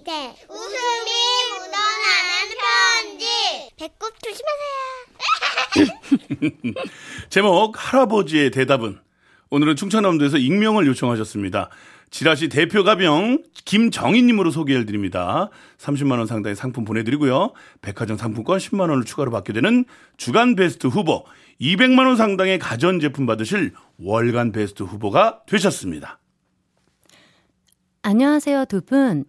시대 웃음이 묻어나는 편지 배꼽 조심하세요. 제목 할아버지의 대답은 오늘은 충청남도에서 익명을 요청하셨습니다. 지라시 대표 가병 김정희님으로 소개해 드립니다. 30만 원 상당의 상품 보내드리고요. 백화점 상품권 10만 원을 추가로 받게 되는 주간 베스트 후보, 200만 원 상당의 가전제품 받으실 월간 베스트 후보가 되셨습니다. 안녕하세요, 두 분.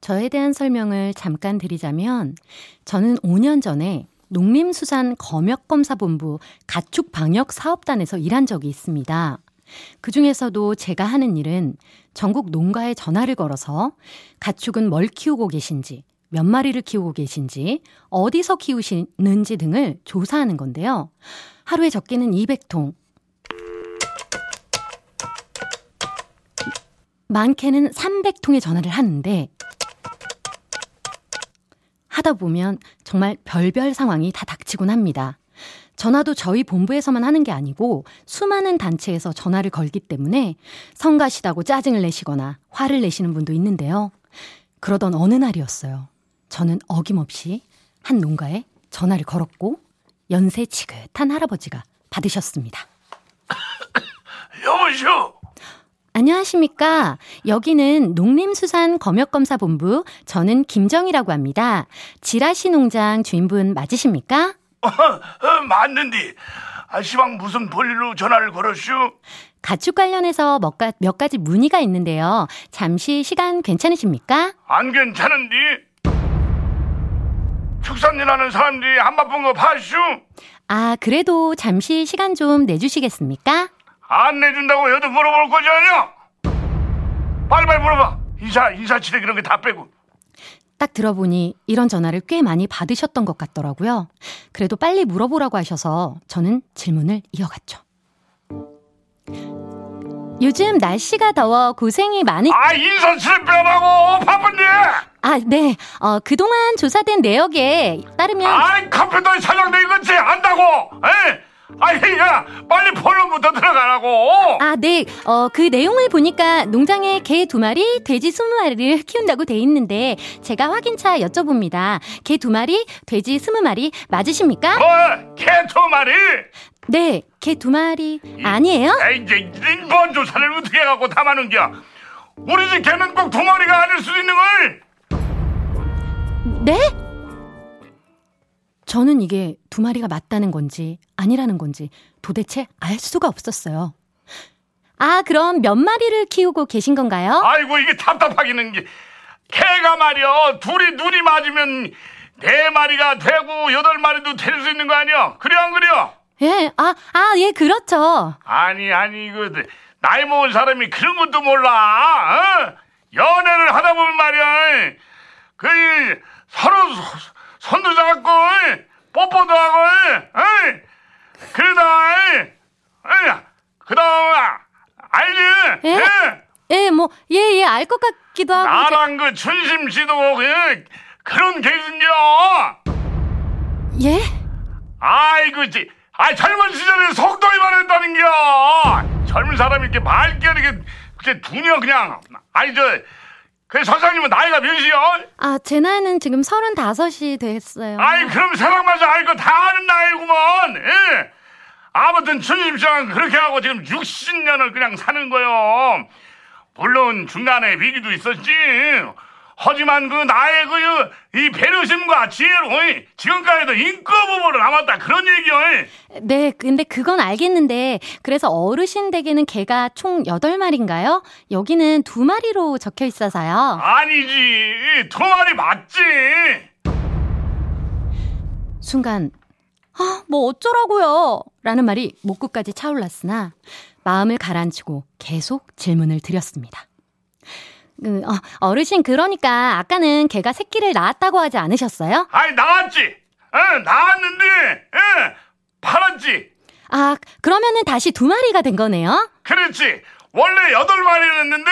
저에 대한 설명을 잠깐 드리자면, 저는 5년 전에 농림수산 검역검사본부 가축방역사업단에서 일한 적이 있습니다. 그 중에서도 제가 하는 일은 전국 농가에 전화를 걸어서 가축은 뭘 키우고 계신지, 몇 마리를 키우고 계신지, 어디서 키우시는지 등을 조사하는 건데요. 하루에 적게는 200통, 많게는 300통의 전화를 하는데, 하다 보면 정말 별별 상황이 다 닥치곤 합니다. 전화도 저희 본부에서만 하는 게 아니고 수많은 단체에서 전화를 걸기 때문에 성가시다고 짜증을 내시거나 화를 내시는 분도 있는데요. 그러던 어느 날이었어요. 저는 어김없이 한 농가에 전화를 걸었고 연세 지긋한 할아버지가 받으셨습니다. 여보시오. 안녕하십니까. 여기는 농림수산검역검사본부, 저는 김정이라고 합니다. 지라시 농장 주인분 맞으십니까? 어, 어, 맞는디. 아, 시방 무슨 볼일로 전화를 걸었슈? 가축 관련해서 몇, 가, 몇 가지 문의가 있는데요. 잠시 시간 괜찮으십니까? 안 괜찮은디? 축산일 하는 사람들이 안 바쁜 거 봐슈? 아, 그래도 잠시 시간 좀 내주시겠습니까? 안 내준다고 여도 물어볼 거지 아니야? 빨리빨리 물어봐. 인사, 인사치레 그런 게 다 빼고. 딱 들어보니 이런 전화를 꽤 많이 받으셨던 것 같더라고요. 그래도 빨리 물어보라고 하셔서 저는 질문을 이어갔죠. 요즘 날씨가 더워 고생이 많으... 아, 인사치레 빼라고! 바쁜데! 아, 네. 어, 그동안 조사된 내역에 따르면... 아이, 컴퓨터에 촬영돼 있겠지? 안다고! 에? 아이, 야, 빨리 폴로부터 들어가라고! 아, 네. 어, 그 내용을 보니까 농장에 개 두 마리, 돼지 스무 마리를 키운다고 돼 있는데 제가 확인차 여쭤봅니다. 개 두 마리, 돼지 스무 마리 맞으십니까? 뭐, 개 두 마리? 네, 개 두 마리 아니에요? 에이, 이제 인번 조사를 어떻게 해갖고 담아는겨? 우리 집 개는 꼭 두 마리가 아닐 수도 있는 걸! 네? 저는 이게 두 마리가 맞다는 건지 아니라는 건지 도대체 알 수가 없었어요. 아, 그럼 몇 마리를 키우고 계신 건가요? 아이고, 이게 답답하기는 게. 개가 말이여, 둘이 눈이 맞으면 네 마리가 되고 여덟 마리도 될 수 있는 거 아니야? 그래, 안 그래요? 예, 아, 아, 예, 그렇죠. 아니, 아니, 이거, 나이 먹은 사람이 그런 것도 몰라, 어? 연애를 하다 보면 말이야, 그, 서로 손도 잡고, 뽀뽀도 하고, 어? 그러다, 어? 그 다음, 알지? 예? 예? 예, 뭐, 예, 예, 알 것 같기도 하고. 나랑 그 춘심 씨도 그, 그런 계신겨. 제... 예? 아이고, 지, 아 젊은 시절에 속도위만 했다는겨. 젊은 사람이 이렇게 맑게 이렇게 그게 두녀 그냥. 아니 저. 그 선생님은 나이가 몇이요? 아, 제 나이는 지금 서른다섯이 됐어요. 아이, 그럼 사랑마저 알고 다 아는 나이구먼. 예. 아무튼 춘심 씨랑 그렇게 하고 지금 60년을 그냥 사는 거요. 물론 중간에 위기도 있었지. 하지만 그 나의 그이 배려심과 지혜로 지금까지도 인과보보로 남았다 그런 얘기요. 네, 근데 그건 알겠는데 그래서 어르신 댁에는 개가 총 8마리인가요? 여기는 두 마리로 적혀 있어서요. 아니지. 두 마리 맞지. 순간 아, 뭐 어쩌라고요? 라는 말이 목구까지 차올랐으나 마음을 가라앉히고 계속 질문을 드렸습니다. 그, 어, 어르신 그러니까 아까는 개가 새끼를 낳았다고 하지 않으셨어요? 아니 낳았지. 어, 낳았는데 어, 팔았지. 아 그러면은 다시 두 마리가 된 거네요? 그렇지. 원래 여덟 마리였는데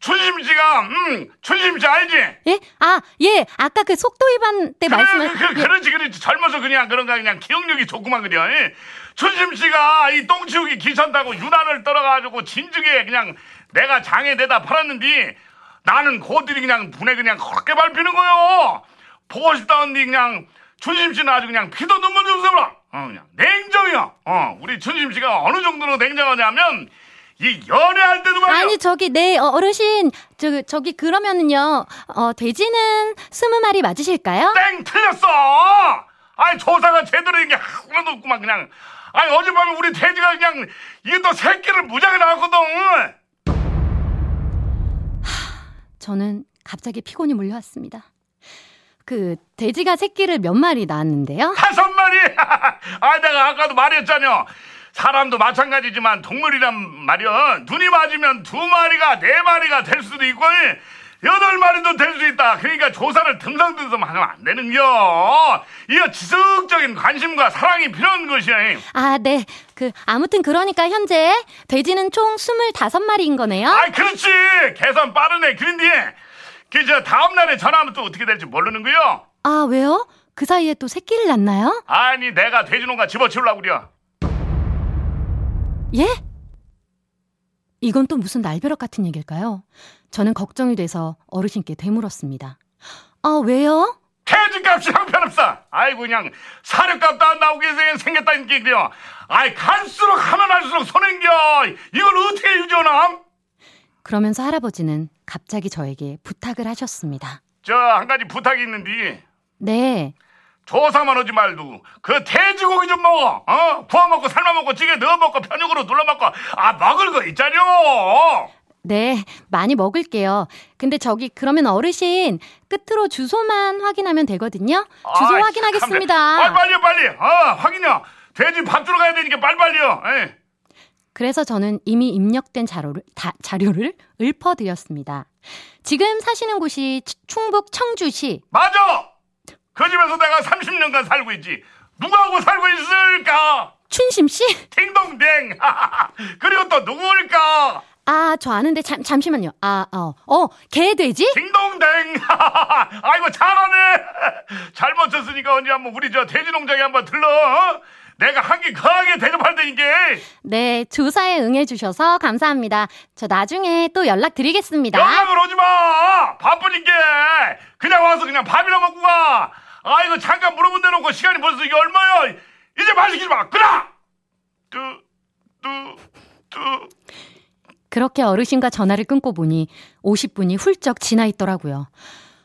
춘심씨가 음 춘심씨 알지? 예? 아 예. 아까 그 속도 위반 때 그래, 말씀을 그, 그, 그렇지 그렇지 젊어서 그냥 그런가 그냥 기억력이 좋구만 그려. 예. 춘심씨가 이 똥치우기 귀찮다고 유난을 떨어가지고 진즉에 그냥 내가 장에 내다 팔았는데 나는 고들이 그냥 분에 그냥 그렇게 밟히는 거요. 보고 싶다는데 그냥 춘심 씨는 아주 그냥 피도 눈물 좀 흘러. 어, 그냥 냉정이야. 어, 우리 춘심 씨가 어느 정도로 냉정하냐면 이 연애할 때도 말이야. 아니 저기 네 어, 어르신 저 저기 그러면은요 어 돼지는 스무 마리 맞으실까요? 땡 틀렸어. 아니 조사가 제대로 이게 하나도 없구만 그냥. 아니 어젯밤에 우리 돼지가 그냥 이게 또 새끼를 무지하게 낳았거든. 저는 갑자기 피곤이 몰려왔습니다. 그 돼지가 새끼를 몇 마리 낳았는데요? 다섯 마리. 아 내가 아까도 말했잖여. 사람도 마찬가지지만 동물이란 말이야. 눈이 맞으면 두 마리가 네 마리가 될 수도 있고 여덟 마리도 될 수 있다. 그러니까 조사를 듬성듬성 하면 안 되는겨. 이거 지속적인 관심과 사랑이 필요한 것이야. 아, 네. 그 아무튼 그러니까 현재 돼지는 총 25마리인 거네요. 아이 그렇지. 계산 빠르네. 그런데 그저 다음 날에 전화하면 또 어떻게 될지 모르는 거요. 아, 왜요? 그 사이에 또 새끼를 낳나요? 아니 내가 돼지농가 집어치우려고 그려. 예? 이건 또 무슨 날벼락 같은 얘기일까요? 저는 걱정이 돼서 어르신께 되물었습니다. 아, 왜요? 돼지값이 형편없어. 아이고 그냥 사료값도 안 나오게 생겼다니까 그래요. 아이 갈수록 하면 할수록 손해겨. 이걸 어떻게 유지하나? 그러면서 할아버지는 갑자기 저에게 부탁을 하셨습니다. 저 한 가지 부탁이 있는데 네. 조사만 오지 말고 그 돼지고기 좀 먹어. 어? 구워 먹고 삶아 먹고 찌개 넣어 먹고 편육으로 눌러 먹고 아 먹을 거 있잖요. 네, 많이 먹을게요. 근데 저기 그러면 어르신 끝으로 주소만 확인하면 되거든요. 주소 아이, 확인하겠습니다. 빨리 빨리 빨리. 어 확인요. 돼지 밥 주러 가야 되니까 빨리빨리요. 에이. 그래서 저는 이미 입력된 자료를, 다, 자료를 읊어드렸습니다. 지금 사시는 곳이 치- 충북 청주시. 맞아. 그 집에서 내가 30년간 살고 있지. 누구하고 살고 있을까? 춘심 씨? 딩동댕. 그리고 또 누구일까? 아, 저 아는데 잠, 잠시만요. 아, 어, 어, 개돼지? 딩동댕. 아이고 잘하네. 잘 맞췄으니까 언제 한번 우리 저 돼지 농장에 한번 들러. 어? 내가 한끼 거하게 대접할 테니까. 네, 조사에 응해주셔서 감사합니다. 저 나중에 또 연락드리겠습니다. 연락을 오지 마. 바쁘니까 그냥 와서 그냥 밥이나 먹고 가. 아이고 잠깐 물어본 대놓고 시간이 벌써 이게 얼마야? 이제 말 시키지 마. 그라. 뚜 뚜 뚜 그렇게 어르신과 전화를 끊고 보니 50분이 훌쩍 지나 있더라고요.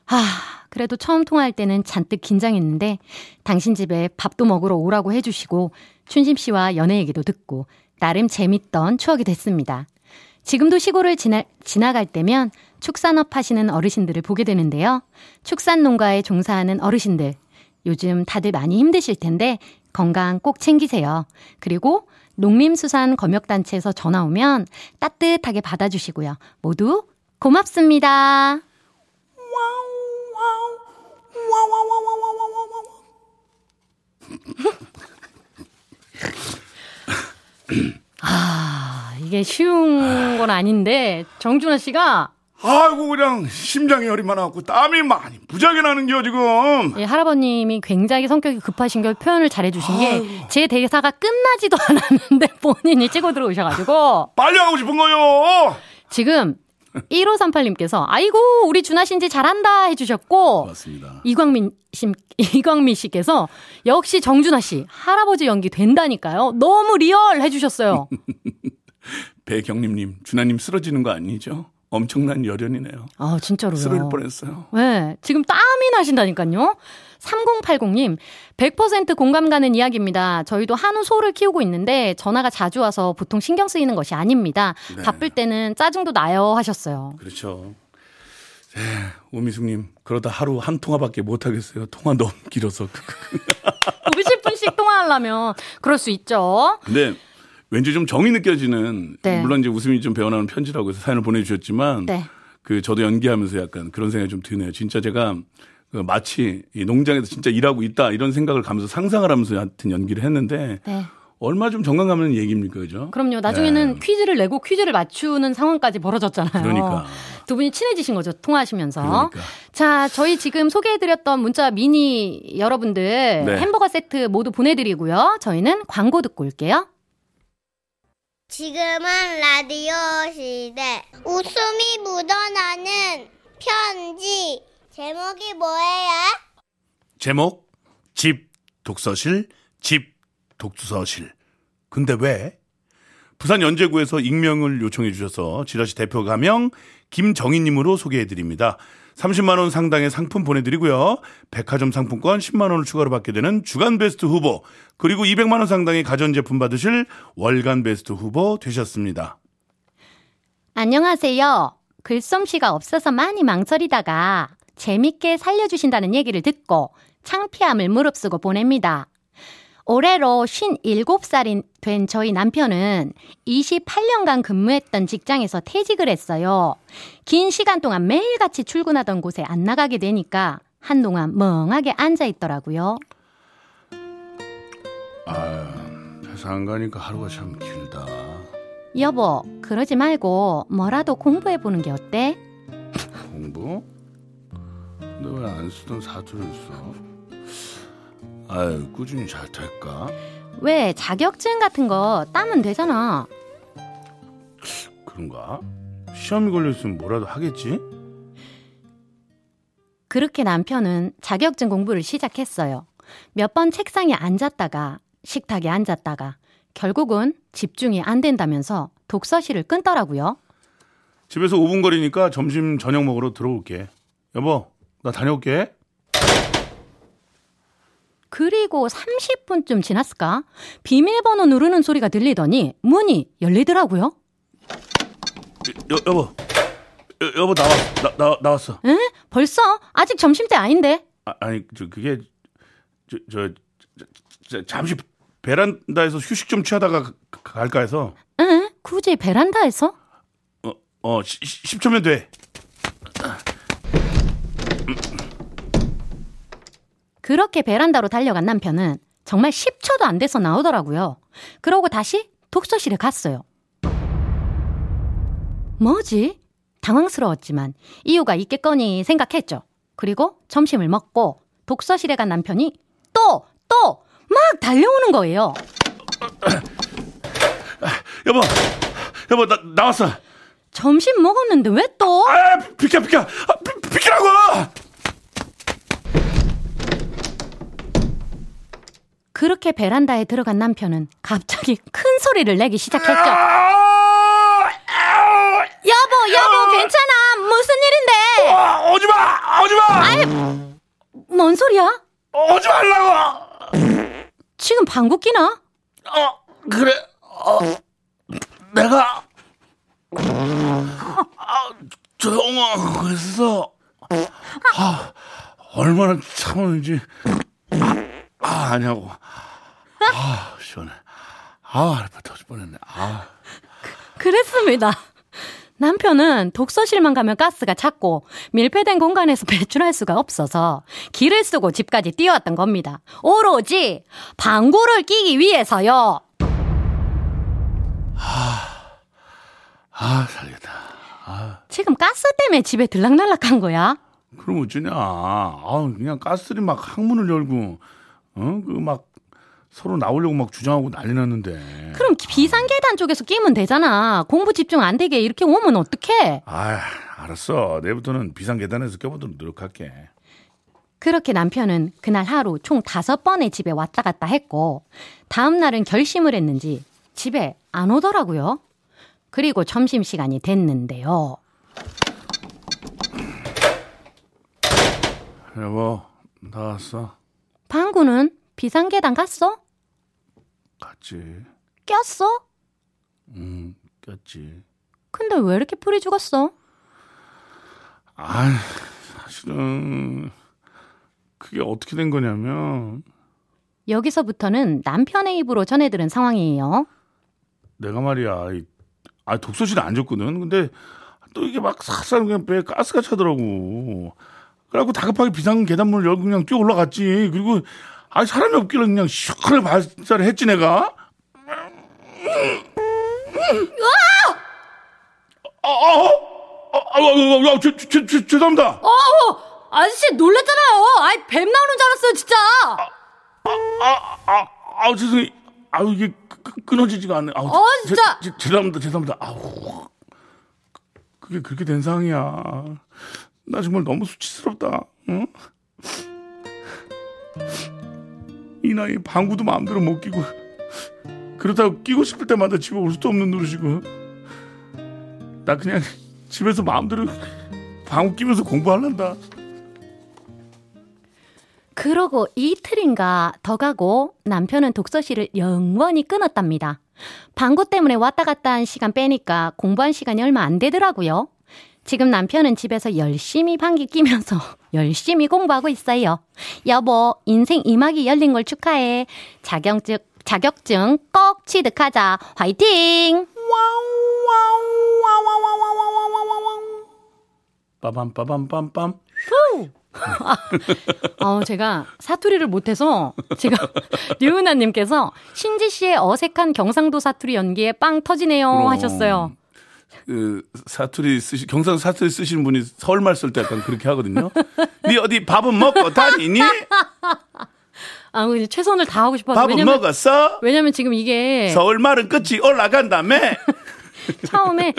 아, 그래도 처음 통화할 때는 잔뜩 긴장했는데 당신 집에 밥도 먹으러 오라고 해주시고 춘심 씨와 연애 얘기도 듣고 나름 재밌던 추억이 됐습니다. 지금도 시골을 지나, 지나갈 때면 축산업 하시는 어르신들을 보게 되는데요. 축산 농가에 종사하는 어르신들. 요즘 다들 많이 힘드실 텐데 건강 꼭 챙기세요. 그리고 농림수산검역단체에서 전화 오면 따뜻하게 받아주시고요. 모두 고맙습니다. 아, 이게 쉬운 건 아닌데 정준하 씨가 아이고 그냥 심장이 열이 많아갖고 땀이 많이 무지하게 나는 겨 지금. 예, 할아버님이 굉장히 성격이 급하신 걸 표현을 잘해주신 게 제 대사가 끝나지도 않았는데 본인이 치고 들어오셔가지고 빨리 하고 싶은 거요. 지금 1538님께서 아이고 우리 준하 씨인지 잘한다 해주셨고 맞습니다. 이광민 씨, 이광민 씨께서 역시 정준하 씨 할아버지 연기 된다니까요. 너무 리얼 해주셨어요. 배경림님, 준하님 쓰러지는 거 아니죠? 엄청난 열연이네요. 아 진짜로요. 쓰러질 뻔했어요. 네, 지금 땀이 나신다니까요. 3080님, 100% 공감 가는 이야기입니다. 저희도 한우 소를 키우고 있는데 전화가 자주 와서 보통 신경 쓰이는 것이 아닙니다. 네. 바쁠 때는 짜증도 나요 하셨어요. 그렇죠. 에, 오미숙님 그러다 하루 한 통화밖에 못 하겠어요. 통화 너무 길어서. 50분씩 통화하려면 그럴 수 있죠. 근데 왠지 좀 정이 느껴지는 네. 물론 이제 웃음이 좀 배어나는 편지라고 해서 사연을 보내주셨지만 네. 그 저도 연기하면서 약간 그런 생각이 좀 드네요. 진짜 제가 그 마치 이 농장에서 진짜 일하고 있다 이런 생각을 가면서 상상을 하면서 하여튼 연기를 했는데 네. 얼마 좀 정감 가는 얘기입니까, 그죠? 그럼요. 나중에는 네. 퀴즈를 내고 퀴즈를 맞추는 상황까지 벌어졌잖아요. 그러니까. 두 분이 친해지신 거죠. 통화하시면서. 그러니까. 자, 저희 지금 소개해드렸던 문자 미니 여러분들 네. 햄버거 세트 모두 보내드리고요. 저희는 광고 듣고 올게요. 지금은 라디오 시대. 웃음이 묻어나는 편지. 제목이 뭐예요? 제목 집 독서실 집 독서실 근데 왜 부산 연제구에서 익명을 요청해 주셔서 지라시 대표 가명 김정희님으로 소개해 드립니다 30만 원 상당의 상품 보내드리고요 백화점 상품권 10만 원을 추가로 받게 되는 주간 베스트 후보 그리고 200만 원 상당의 가전제품 받으실 월간 베스트 후보 되셨습니다 안녕하세요. 글솜씨가 없어서 많이 망설이다가 재밌게 살려주신다는 얘기를 듣고 창피함을 무릅쓰고 보냅니다. 올해로 57살이 된 저희 남편은 28년간 근무했던 직장에서 퇴직을 했어요. 긴 시간 동안 매일같이 출근하던 곳에 안 나가게 되니까 한동안 멍하게 앉아 있더라고요. 회사 안 가니까 하루가 참 길다 여보, 그러지 말고 뭐라도 공부해 보는 게 어때? 공부? 너 왜 안 쓰던 사투를 써? 아유 꾸준히 잘 될까? 왜 자격증 같은 거 따면 되잖아. 그런가? 시험이 걸려있으면 뭐라도 하겠지? 그렇게 남편은 자격증 공부를 시작했어요. 몇 번 책상에 앉았다가 식탁에 앉았다가 결국은 집중이 안 된다면서 독서실을 끊더라고요. 집에서 5분 거리니까 점심 저녁 먹으러 들어올게 여보 나 다녀올게 그리고 30분쯤 지났을까? 비밀번호 누르는 소리가 들리더니 문이 열리더라고요. 여, 여보 여, 여보 나와 나, 나, 나왔어 에? 벌써? 아직 점심때 아닌데? 아, 아니 저 그게 저, 저, 저, 저 잠시 베란다에서 휴식 좀 취하다가 가- 갈까 해서 에? 굳이 베란다에서? 어, 어 10 초면 돼 그렇게 베란다로 달려간 남편은 정말 10초도 안 돼서 나오더라고요. 그러고 다시 독서실에 갔어요. 뭐지? 당황스러웠지만 이유가 있겠거니 생각했죠. 그리고 점심을 먹고 독서실에 간 남편이 또, 또, 막 달려오는 거예요. 여보 여보 나 나왔어 점심 먹었는데 왜 또? 아 비켜 비켜 아, 비, 비키라고 그렇게 베란다에 들어간 남편은 갑자기 큰 소리를 내기 시작했죠. 여보, 여보, 괜찮아. 무슨 일인데? 아, 오지 마 오지 마뭔 소리야? 오지 말라고 지금 방구 끼나? 어 그래 어 내가 아, 조용했어 아 얼마나 참았는지 아, 아 아냐고 아 시원해 아 아파 터질 뻔했네 아 그랬습니다. 남편은 독서실만 가면 가스가 찼고 밀폐된 공간에서 배출할 수가 없어서 길을 쓰고 집까지 뛰어왔던 겁니다. 오로지 방구를 끼기 위해서요. 아 살겠다 지금 가스 때문에 집에 들락날락한 거야? 그럼 어쩌냐 아 그냥 가스들이 막 항문을 열고 어 그 막 서로 나오려고 막 주장하고 난리 났는데 그럼 비상계단 쪽에서 끼면 되잖아. 공부 집중 안 되게 이렇게 오면 어떡해? 아 알았어 내일부터는 비상계단에서 껴보도록 노력할게 그렇게 남편은 그날 하루 총 다섯 번의 집에 왔다 갔다 했고, 다음날은 결심을 했는지 집에 안 오더라고요. 그리고 점심시간이 됐는데요. 여보 나왔어 방구는 비상계단 갔어? 갔지 꼈어? 응 꼈지 근데 왜 이렇게 풀이 죽었어? 아 사실은 그게 어떻게 된 거냐면 여기서부터는 남편의 입으로 전해들은 상황이에요. 내가 말이야 이- 아 독서실에 앉았거든 근데 또 이게 막 싹싹 그냥 배에 가스가 차더라고 그래갖고 다급하게 비상 계단문을 열고 그냥 뛰어 올라갔지 그리고 아 사람이 없길래 그냥 시원하게 발사를 했지 내가 아, 아, 아, 아, 아, 아, 아, 죄- 죄- 죄- 죄송합니다. 어, 아저씨 놀랬잖아요. 아이 뱀 나오는 줄 알았어요, 진짜. 아, 아, 아, 죄송해요. 아우, 이게 끊어지지가 않네. 아우, 어, 진짜. 제, 제, 죄송합니다, 죄송합니다. 아우. 그- 그게 그렇게 된 상황이야. 나 정말 너무 수치스럽다. 응? 이 나이에 방구도 마음대로 못 끼고 그렇다고 끼고 싶을 때마다 집에 올 수도 없는 노릇이고 나 그냥 집에서 마음대로 방구 끼면서 공부할란다. 그러고 이틀인가 더 가고 남편은 독서실을 영원히 끊었답니다. 방구 때문에 왔다 갔다 한 시간 빼니까 공부한 시간이 얼마 안 되더라고요. 지금 남편은 집에서 열심히 방귀 끼면서 열심히 공부하고 있어요. 여보, 인생 이막이 열린 걸 축하해. 자격증, 자격증 꼭 취득하자. 화이팅! 빠밤 빠밤 빰빰. 어, 제가 사투리를 못해서 제가 류은아님께서 신지 씨의 어색한 경상도 사투리 연기에 빵 터지네요 그럼. 하셨어요. 그 사투리 쓰시 경상 사투리 쓰시는 분이 서울말 쓸 때 약간 그렇게 하거든요. 네 어디 밥은 먹고 다니니? 아, 근데 최선을 다하고 싶어서 밥은 왜냐면 먹었어? 왜냐면 지금 이게 서울말은 끝이 올라간다며? 처음에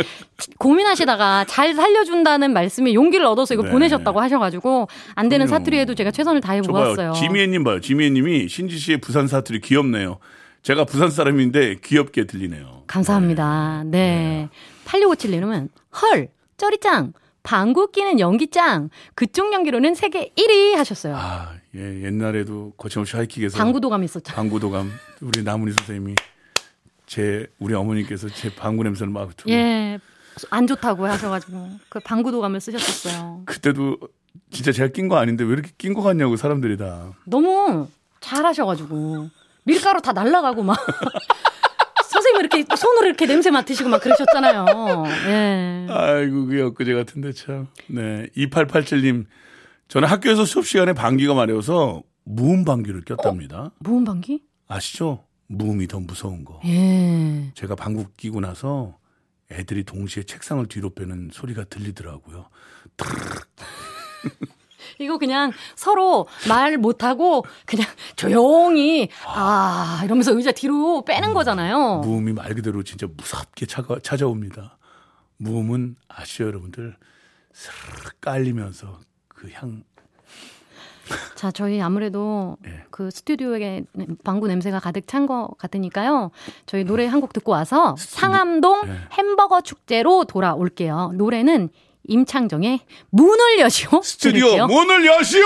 고민하시다가 잘 살려준다는 말씀에 용기를 얻어서 이거 네. 보내셨다고 하셔가지고 안 되는. 사투리에도 제가 최선을 다해. 보았어요. 지미애님 봐요. 지미애님이 신지 씨의 부산 사투리 귀엽네요. 제가 부산 사람인데 귀엽게 들리네요. 감사합니다. 네. 8657님은 헐 쩌리짱 방구 끼는 연기짱 그쪽 연기로는 세계 1위 하셨어요. 아, 예, 옛날에도 거침없이 하이킥에서 방구도감 있었죠. 방구도감 우리 나문희 선생님이 제 우리 어머니께서 제 방구 냄새를 막 맡고 예. 안 좋다고 하셔가지고 그 방구도감을 쓰셨었어요. 그때도 진짜 제가 낀 거 아닌데 왜 이렇게 낀 거 같냐고 사람들이 다. 너무 잘하셔가지고 밀가루 다 날라가고 막 선생님 이렇게 손으로 이렇게 냄새 맡으시고 막 그러셨잖아요. 예. 아이고 그게 엊그제 같은데 참. 네. 2887님 저는 학교에서 수업 시간에 방귀가 마려워서 무음 방귀를 꼈답니다. 무음 방귀? 아시죠? 무음이 더 무서운 거. 예. 제가 방구 끼고 나서 애들이 동시에 책상을 뒤로 빼는 소리가 들리더라고요. 이거 그냥 서로 말 못하고 그냥 조용히 아 이러면서 의자 뒤로 빼는 거잖아요. 무음이 말 그대로 진짜 무섭게 찾아옵니다. 무음은 아시죠 여러분들? 스르르 깔리면서 그 향. 자, 저희 아무래도 예. 그 스튜디오에 방구 냄새가 가득 찬 것 같으니까요. 저희 노래 한 곡 듣고 와서 상암동 예. 햄버거 축제로 돌아올게요. 노래는 임창정의 문을 여시오. 스튜디오. 문을 여시오!